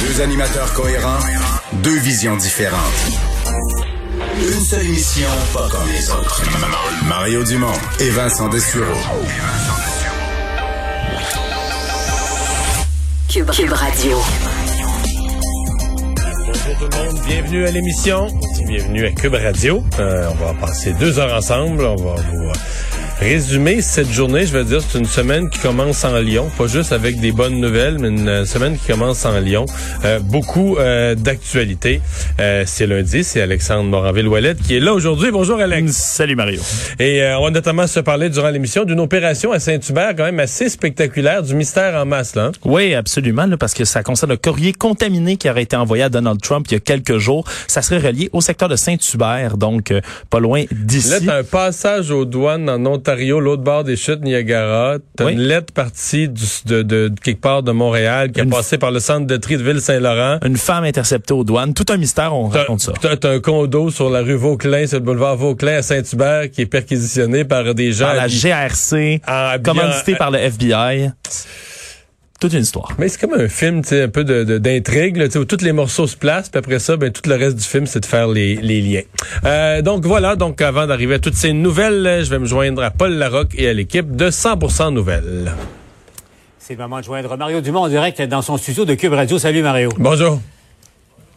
Deux animateurs cohérents, deux visions différentes. Une seule émission, pas comme les autres. Mario Dumont et Vincent Dessureau. Cube, Cube Radio. Bonjour tout le monde, bienvenue à l'émission, bienvenue à Cube Radio. Euh, on va passer deux heures ensemble, on va vous... Résumer cette journée, je veux dire, c'est une semaine qui commence en Lyon, pas juste avec des bonnes nouvelles, mais une euh, semaine qui commence en Lyon. Euh, beaucoup euh, d'actualités. Euh, c'est lundi, c'est Alexandre Moranville-Ouellette qui est là aujourd'hui. Bonjour Alex. Salut Mario. Et euh, on va notamment se parler durant l'émission d'une opération à Saint-Hubert quand même assez spectaculaire, du mystère en masse là. hein? Oui, absolument, là, parce que ça concerne le courrier contaminé qui aurait été envoyé à Donald Trump il y a quelques jours. Ça serait relié au secteur de Saint-Hubert, donc euh, pas loin Là, d'ici. t'as un passage aux douanes en Ontario, l'autre bord des chutes Niagara. T'as Oui. une lettre partie du- de, de, de quelque part de Montréal qui Une- a passé par le centre de tri de Ville-Saint-Laurent. Une femme interceptée aux douanes. Tout un mystère, on raconte ça. t'as- un condo sur la rue Vauclin, sur le boulevard Vauclin à Saint-Hubert qui est perquisitionné par des gens. Par la GRC, commandité par le FBI. Toute une histoire. Mais c'est comme un film, tu sais, un peu de- de- d'intrigue, là, tu sais, où tous les morceaux se placent, puis après ça, ben, tout le reste du film, c'est de faire les, les liens. Euh, donc voilà, donc avant d'arriver à toutes ces nouvelles, je vais me joindre à Paul Larocque et à l'équipe de 100% Nouvelles. C'est le moment de joindre Mario Dumont en direct dans son studio de Cube Radio. Salut Mario. Bonjour.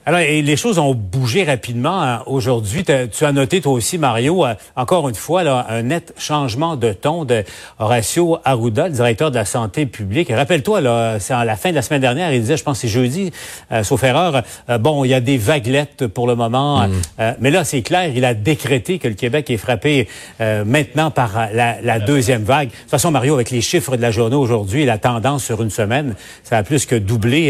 Alors, et les choses ont bougé rapidement hein, aujourd'hui. Tu as noté toi aussi, Mario, euh, encore une fois, là, un net changement de ton de Horacio Arruda, le directeur de la santé publique. Rappelle-toi, là, c'est à la fin de la semaine dernière, il disait, je pense que c'est jeudi, euh, sauf erreur, euh, bon, il y a des vaguelettes pour le moment, euh, mais là, c'est clair, il a décrété que le Québec est frappé euh, maintenant par la, la deuxième vague. De toute façon, Mario, avec les chiffres de la journée aujourd'hui, la tendance sur une semaine, ça a plus que doublé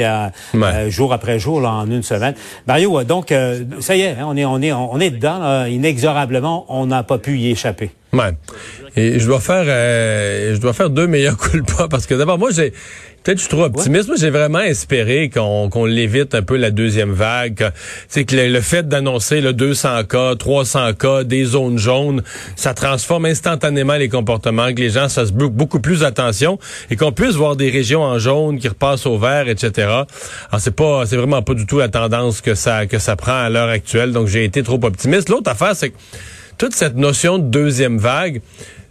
Ouais. jour après jour là, en une semaine. Mario, euh, donc euh, ça y est, hein, on est on est on est dedans inexorablement, on n'a pas pu y échapper. Ouais. Et je dois faire, euh, je dois faire deux meilleurs culpas parce que d'abord, moi, j'ai, peut-être je suis trop optimiste. Moi, j'ai vraiment espéré qu'on, qu'on l'évite un peu la deuxième vague. que- Tu sais, que le, le fait d'annoncer le 200 cas, 300 cas, des zones jaunes, ça transforme instantanément les comportements, que les gens fassent bu- beaucoup plus attention et qu'on puisse voir des régions en jaune qui repassent au vert, etc. Alors, c'est pas, c'est vraiment pas du tout la tendance que ça, que ça prend à l'heure actuelle. Donc, j'ai été trop optimiste. L'autre affaire, c'est que toute cette notion de deuxième vague,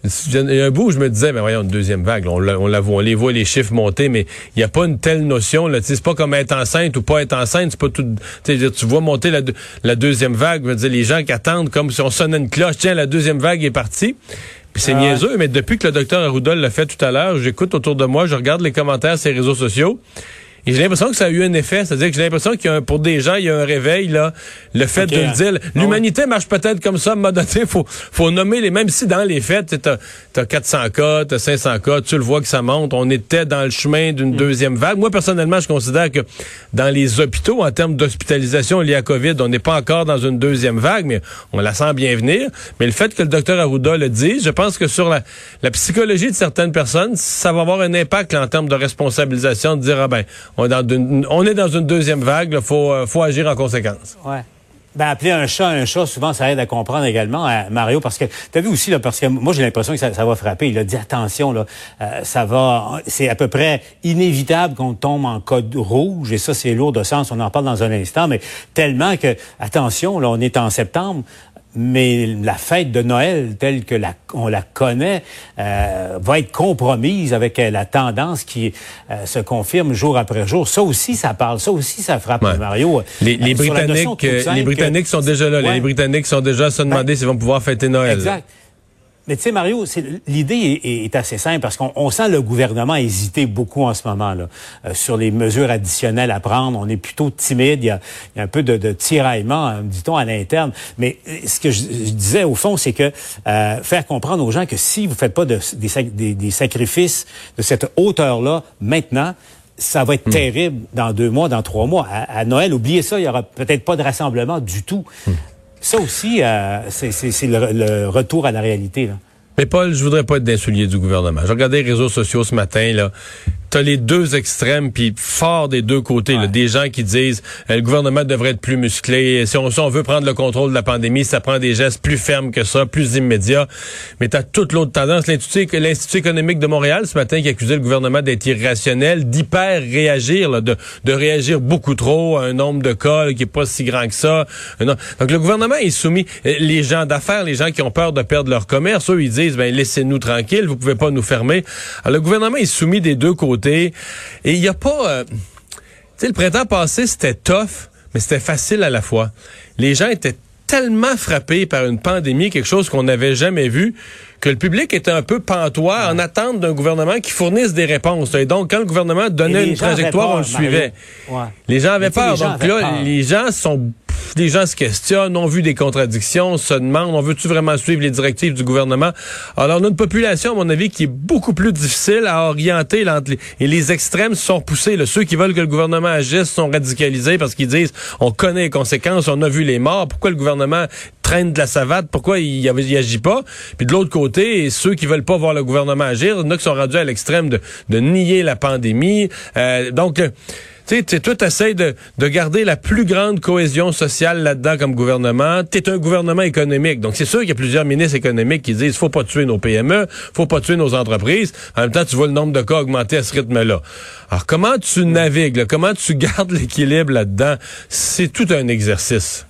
il y a un bout où je me disais, ben voyons, une deuxième vague, on, on la voit, on les voit les chiffres monter, mais il n'y a pas une telle notion. Là, c'est pas comme être enceinte ou pas être enceinte, c'est pas tout. Tu vois monter la, deux- la deuxième vague, je veux dire, les gens qui attendent comme si on sonnait une cloche, tiens, la deuxième vague est partie. Puis c'est niaiseux, mais depuis que le docteur Arruda l'a fait tout à l'heure, j'écoute autour de moi, je regarde les commentaires sur les réseaux sociaux. Et j'ai l'impression que ça a eu un effet. C'est-à-dire que j'ai l'impression qu'il y a un- pour des gens, il y a un réveil, là. Le fait de le dire. L'humanité marche peut-être comme ça, à un moment donné, faut, faut nommer les, même si dans les faits, t'as, t'as 400 cas, t'as 500 cas, tu le vois que ça monte. On était dans le chemin d'une deuxième vague. Moi, personnellement, je considère que dans les hôpitaux, en termes d'hospitalisation liée à COVID, on n'est pas encore dans une deuxième vague, mais on la sent bien venir. Mais le fait que le docteur Arruda le dise, je pense que sur la, la psychologie de certaines personnes, ça va avoir un impact là, en termes de responsabilisation, de dire, ah ben, on est dans une, deuxième vague, il faut, euh, faut agir en conséquence. Ouais. Ben, appeler un chat un chat, souvent, ça aide à comprendre également, hein, Mario, parce que tu as vu aussi, là, parce que moi, j'ai l'impression que ça, ça va frapper. Il a dit, attention, là, euh, ça va, c'est à peu près inévitable qu'on tombe en code rouge, et ça, c'est lourd de sens, on en parle dans un instant, mais tellement que, attention, là, on est en septembre, mais la fête de Noël telle que la, on la connaît euh, va être compromise avec euh, la tendance qui euh, se confirme jour après jour. Ça aussi, ça parle. Ça aussi, ça frappe, Ouais. Mario. Les, les Euh, la notion Britanniques, euh, les Britanniques que- sont déjà là. Ouais. Les Britanniques sont déjà à se demander s'ils vont pouvoir fêter Noël. Exact. Mais tu sais, Mario, c'est- l'idée est, est assez simple parce qu'on on sent le gouvernement hésiter beaucoup en ce moment là euh, sur les mesures additionnelles à prendre. On est plutôt timide. Il y a, il y a un peu de, de tiraillement, hein, dit-on, à l'interne. Mais euh, ce que je, je disais au fond, c'est que euh, faire comprendre aux gens que si vous faites pas de- des, sac- des- des sacrifices de cette hauteur-là maintenant, ça va être terrible dans deux mois, dans trois mois. À, à Noël, oubliez ça, il y aura peut-être pas de rassemblement du tout. Ça aussi, euh, c'est le, retour à la réalité. Mais Paul, je voudrais pas être d'un soulier du gouvernement. J'ai regardé les réseaux sociaux ce matin, t'as les deux extrêmes, puis fort des deux côtés. Là, des gens qui disent euh, le gouvernement devrait être plus musclé. Si on, si on veut prendre le contrôle de la pandémie, ça prend des gestes plus fermes que ça, plus immédiats. Mais t'as toute l'autre tendance. L'Institut économique de Montréal, ce matin, qui accusait le gouvernement d'être irrationnel, d'hyper réagir, de, de réagir beaucoup trop à un nombre de cas qui est pas si grand que ça. Donc le gouvernement est soumis. Euh, les gens d'affaires, les gens qui ont peur de perdre leur commerce, eux, ils disent ben laissez-nous tranquilles, vous pouvez pas nous fermer. Alors, le gouvernement est soumis des deux côtés et il n'y a pas... Euh, tu sais, le printemps passé, c'était tough, mais c'était facile à la fois. Les gens étaient tellement frappés par une pandémie, quelque chose qu'on n'avait jamais vu, que le public était un peu pantois en attente d'un gouvernement qui fournisse des réponses. Et donc, quand le gouvernement donnait une trajectoire, on le suivait. Les gens avaient peur. donc là, les gens sont les gens se questionnent, ont vu des contradictions, se demandent, on veut-tu vraiment suivre les directives du gouvernement? Alors, on a une population, à mon avis, qui est beaucoup plus difficile à orienter. Et les extrêmes sont poussés. Ceux qui veulent que le gouvernement agisse sont radicalisés parce qu'ils disent, on connaît les conséquences, on a vu les morts, pourquoi le gouvernement traîne de la savate, pourquoi il, il agit pas? Puis de l'autre côté, ceux qui veulent pas voir le gouvernement agir, il y en a qui sont rendus à l'extrême de, nier la pandémie. Euh, donc, tu sais, toi, t'essayes de, de garder la plus grande cohésion sociale là-dedans comme gouvernement. T'es un gouvernement économique. Donc, c'est sûr qu'il y a plusieurs ministres économiques qui disent, faut pas tuer nos PME, faut pas tuer nos entreprises. En même temps, tu vois le nombre de cas augmenter à ce rythme-là. Alors, comment tu navigues, comment tu gardes l'équilibre là-dedans? C'est tout un exercice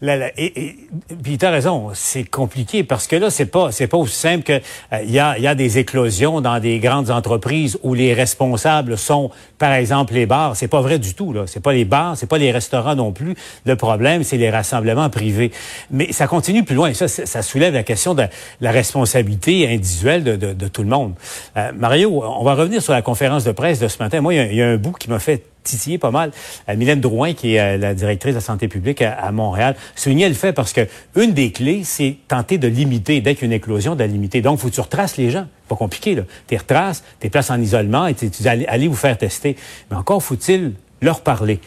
et, et, puis tu as raison, c'est compliqué parce que là, c'est pas c'est pas aussi simple que il euh, y, a, y a des éclosions dans des grandes entreprises où les responsables sont, par exemple, les bars. C'est pas vrai du tout. là. C'est pas les bars, c'est pas les restaurants non plus. Le problème, c'est les rassemblements privés. Mais ça continue plus loin. Ça, ça soulève la question de la responsabilité individuelle de, de, de tout le monde. Euh, Mario, on va revenir sur la conférence de presse de ce matin. Moi, il y, y, a un bout qui m'a fait titillé pas mal. Euh, Mylène Drouin, qui est euh, la directrice de la santé publique à, Montréal, soulignait le fait parce que une des clés, c'est tenter de limiter, dès qu'une éclosion, de la limiter. Donc, faut que tu retraces les gens. Pas compliqué, là. Tu retraces, tu places en isolement et tu allez, allez vous faire tester. Mais encore faut-il leur parler.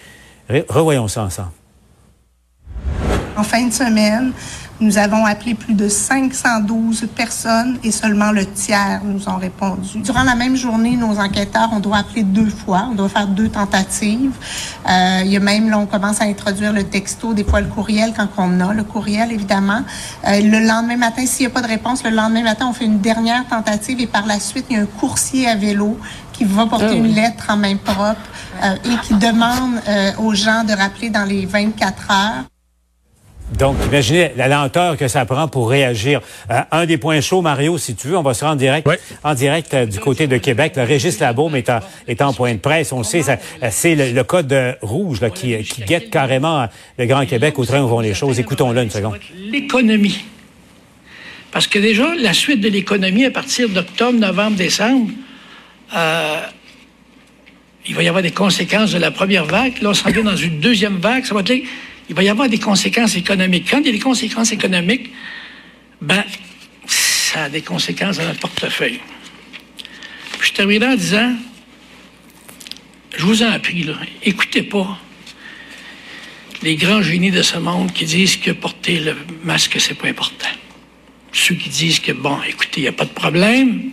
Revoyons ça ensemble. En fin de semaine, nous avons appelé plus de 512 personnes et seulement le tiers nous ont répondu. Durant la même journée, nos enquêteurs, on doit appeler deux fois, on doit faire deux tentatives. Euh, il y a même, là, on commence à introduire le texto, des fois le courriel quand on a le courriel, évidemment. Euh, le lendemain matin, s'il n'y a pas de réponse, le lendemain matin, on fait une dernière tentative et par la suite, il y a un coursier à vélo qui va porter ah une lettre en main propre euh, et qui demande aux gens de rappeler dans les 24 heures. Donc, imaginez la lenteur que ça prend pour réagir. Euh, un des points chauds, Mario, si tu veux, on va se rendre direct, en direct euh, du côté de Québec. Le Régis Labaume est en, est en point de presse. On le sait, euh, c'est le, code rouge là, qui, qui guette carrément le Grand Québec au train où vont les choses. Écoutons-le une seconde. L'économie. Parce que déjà, la suite de l'économie, à partir d'octobre, novembre, décembre, il va y avoir des conséquences de la première vague. Là, on s'en vient dans une deuxième vague. Ça va être il va y avoir des conséquences économiques. Quand il y a des conséquences économiques, ben, ça a des conséquences dans notre portefeuille. Je terminerai en disant, je vous en prie, là, écoutez pas les grands génies de ce monde qui disent que porter le masque, c'est pas important. Ceux qui disent que, bon, écoutez, il n'y a pas de problème.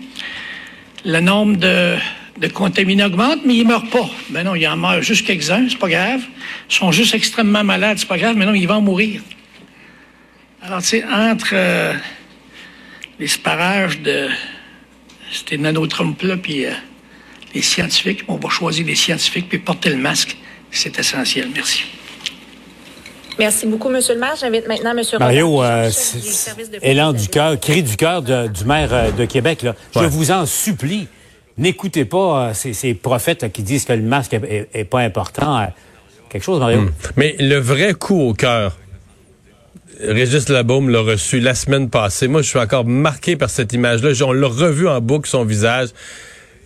Le nombre de de contaminés augmente, mais ils ne meurent pas. Ben non, il en meurt juste quelques-uns, c'est pas grave. Ils sont juste extrêmement malades, c'est pas grave, mais non, ils vont mourir. Alors, tu sais, entre euh, les sparages de ces nanotrumps-là, puis euh, les scientifiques, on va choisir les scientifiques, puis porter le masque, c'est essentiel. Merci. Merci beaucoup, M. le maire. J'invite maintenant M. Mario, euh, élan du cœur, cri du cœur du maire de Québec. Là. Je vous en supplie, n'écoutez pas euh, ces, prophètes qui disent que le masque est, pas important. Euh, quelque chose, Mario. Hmm. Mais le vrai coup au cœur, Régis Labaume l'a reçu la semaine passée. Moi, je suis encore marqué par cette image-là. On l'a revu en boucle, son visage.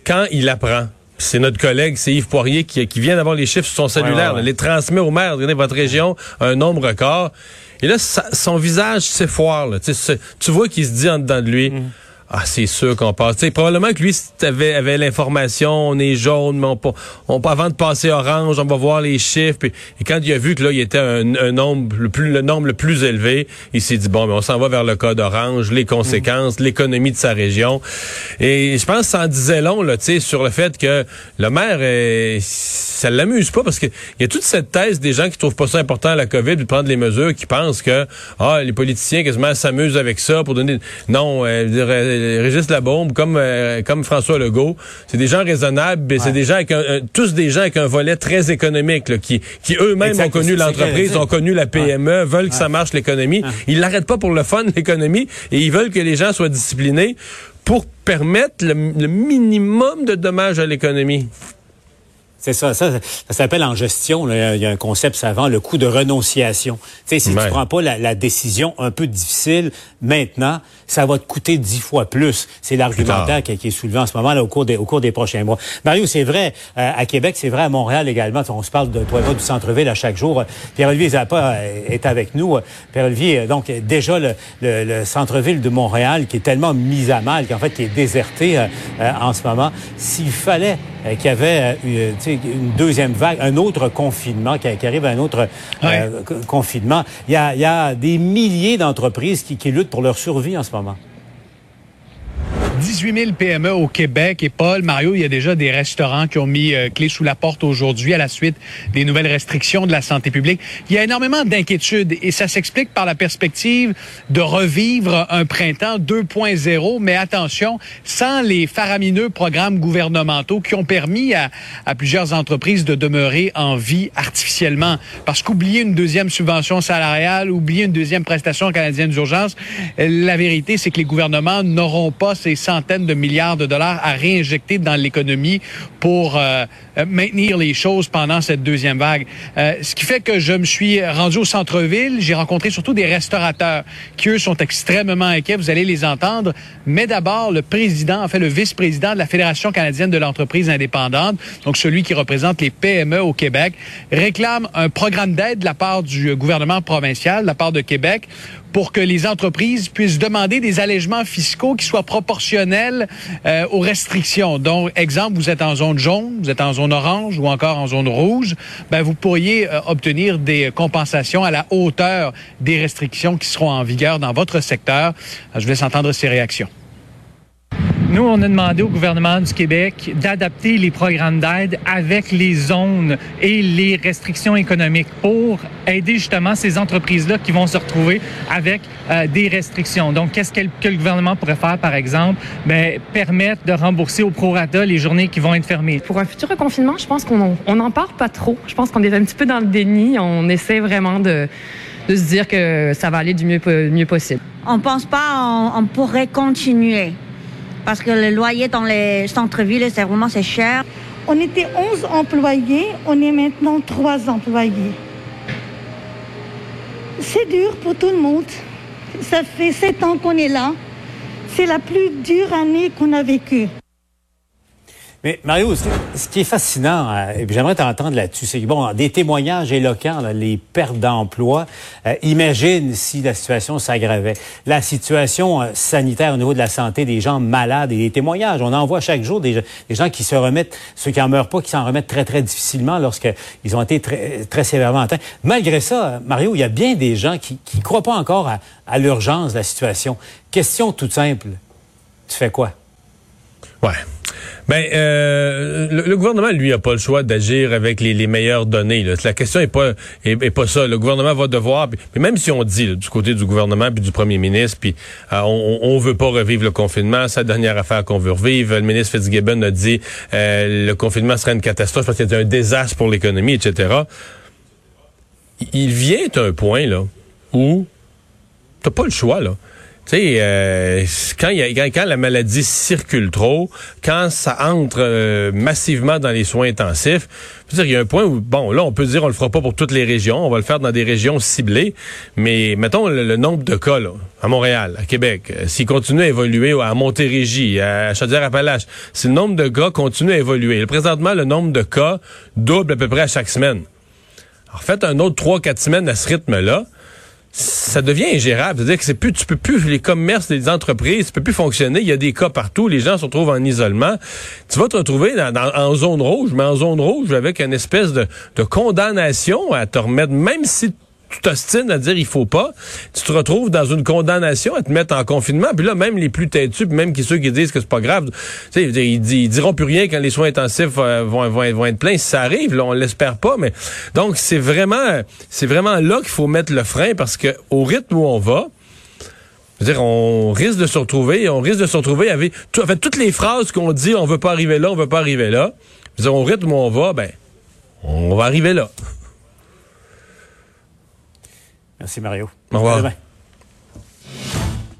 Quand il apprend, c'est notre collègue, c'est Yves Poirier, qui, vient d'avoir les chiffres sur son cellulaire, les transmet au maire. Regardez, votre région, un nombre record. Et là, son visage s'effoire. Tu vois qu'il se dit en dedans de lui, hmm. Ah, c'est sûr qu'on passe. T'sais, probablement que lui avait, avait l'information, on est jaune, mais on, on, avant de passer orange, on va voir les chiffres. Puis, et quand il a vu que là, il était un, un nombre le plus le nombre le plus élevé, il s'est dit bon, mais on s'en va vers le code orange, les conséquences, mm. l'économie de sa région. Et je pense que ça en disait long là, sur le fait que le maire, est, ça l'amuse pas parce que il y a toute cette thèse des gens qui trouvent pas ça important la COVID de prendre les mesures, qui pensent que ah les politiciens quasiment s'amusent avec ça pour donner non. Euh, Régis Labombe, comme euh, comme François Legault, c'est des gens raisonnables, c'est des gens avec un, tous des gens avec un volet très économique, qui qui eux-mêmes ont connu l'entreprise, ont connu la PME, veulent que ça marche l'économie. Ils l'arrêtent pas pour le fun l'économie et ils veulent que les gens soient disciplinés pour permettre le minimum de dommages à l'économie. C'est ça, ça, ça s'appelle en gestion, il y a un concept savant, le coût de renonciation. Si tu prends pas la, décision un peu difficile maintenant, ça va te coûter dix fois plus. C'est l'argumentaire qui, est soulevé en ce moment là au cours des, au cours des prochains mois. Mario, c'est vrai euh, à Québec, c'est vrai à Montréal également. On se parle de toi du centre-ville à chaque jour. Pierre-Olivier Zappa euh, est avec nous. Pierre-Olivier, euh, donc déjà le, le, centre-ville de Montréal qui est tellement mis à mal, qu'en fait qui est déserté en ce moment. S'il fallait qu'il y avait une deuxième vague, un autre confinement, qui, arrive un autre euh, confinement. Il y, a, il y a des milliers d'entreprises qui, qui luttent pour leur survie en ce moment. 18 000 PME au Québec. Et Paul, Mario, il y a déjà des restaurants qui ont mis euh, clé sous la porte aujourd'hui à la suite des nouvelles restrictions de la santé publique. Il y a énormément d'inquiétudes et ça s'explique par la perspective de revivre un printemps 2.0. Mais attention, sans les faramineux programmes gouvernementaux qui ont permis à, à plusieurs entreprises de demeurer en vie artificiellement. Parce qu'oublier une deuxième subvention salariale, oublier une deuxième prestation canadienne d'urgence, la vérité, c'est que les gouvernements n'auront pas ces centaines de milliards de dollars à réinjecter dans l'économie pour euh, euh, maintenir les choses pendant cette deuxième vague. Euh, ce qui fait que je me suis rendu au centre-ville. J'ai rencontré surtout des restaurateurs qui, eux, sont extrêmement inquiets. Vous allez les entendre. Mais d'abord, le président, en fait, le vice-président de la Fédération canadienne de l'entreprise indépendante, donc celui qui représente les PME au Québec, réclame un programme d'aide de la part du gouvernement provincial, de la part de Québec, pour que les entreprises puissent demander des allègements fiscaux qui soient proportionnels euh, aux restrictions. Donc, exemple, vous êtes en zone jaune, vous êtes en zone orange ou encore en zone rouge, ben vous pourriez euh, obtenir des compensations à la hauteur des restrictions qui seront en vigueur dans votre secteur. Je vais laisse entendre ces réactions. Nous, on a demandé au gouvernement du Québec d'adapter les programmes d'aide avec les zones et les restrictions économiques pour aider justement ces entreprises-là qui vont se retrouver avec euh, des restrictions. Donc, qu'est-ce que, le gouvernement pourrait faire, par exemple? Bien, permettre de rembourser au prorata les journées qui vont être fermées. Pour un futur confinement, je pense qu'on n'en parle pas trop. Je pense qu'on est un petit peu dans le déni. On essaie vraiment de, se dire que ça va aller du mieux, mieux possible. On pense pas on pourrait continuer parce que le loyer dans les centres-villes, c'est vraiment c'est cher. On était 11 employés, on est maintenant 3 employés. C'est dur pour tout le monde. Ça fait 7 ans qu'on est là. C'est la plus dure année qu'on a vécue. Mais Mario, ce qui est fascinant, euh, et j'aimerais t'entendre là-dessus, c'est bon, des témoignages éloquents, les pertes d'emploi. Euh, imagine si la situation s'aggravait. La situation euh, sanitaire au niveau de la santé des gens malades et des témoignages. On en voit chaque jour des, gens qui se remettent, ceux qui en meurent pas, qui s'en remettent très très difficilement lorsqu'ils ont été très, sévèrement atteints. Malgré ça, Mario, il y a bien des gens qui ne croient pas encore à, à l'urgence de la situation. Question toute simple. Tu fais quoi? Ouais. Ben, euh, le, gouvernement, lui, a pas le choix d'agir avec les, meilleures données. Là. La question est pas est, pas ça. Le gouvernement va devoir, puis, même si on dit du côté du gouvernement puis du premier ministre, puis euh, on, on veut pas revivre le confinement, c'est la dernière affaire qu'on veut revivre. Le ministre Fitzgibbon a dit euh, le confinement serait une catastrophe parce que c'est un désastre pour l'économie, etc. Il vient un point là où t'as pas le choix là. Tu sais, euh, quand, a, quand, la maladie circule trop, quand ça entre euh, massivement dans les soins intensifs, il y a un point où, bon, là, on peut dire on le fera pas pour toutes les régions, on va le faire dans des régions ciblées, mais mettons le, nombre de cas, là, à Montréal, à Québec, euh, s'il continue à évoluer à Montérégie, à Chaudière-Appalaches, si le nombre de cas continue à évoluer, présentement, le nombre de cas double à peu près à chaque semaine. Alors, faites un autre trois, quatre semaines à ce rythme-là, ça devient ingérable. C'est-à-dire que c'est plus, tu peux plus, les commerces, les entreprises, tu peux plus fonctionner. Il y a des cas partout. Les gens se retrouvent en isolement. Tu vas te retrouver dans, en zone rouge, mais en zone rouge avec une espèce de, de condamnation à te remettre, même si tu t'ostines à dire il faut pas, tu te retrouves dans une condamnation à te mettre en confinement. Puis là, même les plus têtus, même ceux qui disent que c'est pas grave, ils, diront plus rien quand les soins intensifs euh, vont, être pleins. Ça arrive, là, on l'espère pas. Mais donc c'est vraiment, c'est vraiment là qu'il faut mettre le frein parce que au rythme où on va, dire, on risque de se retrouver, on risque de se retrouver avec, en fait, toutes les phrases qu'on dit, on veut pas arriver là, on veut pas arriver là. au rythme où on va, ben, on va arriver là. Merci Mario. Au revoir.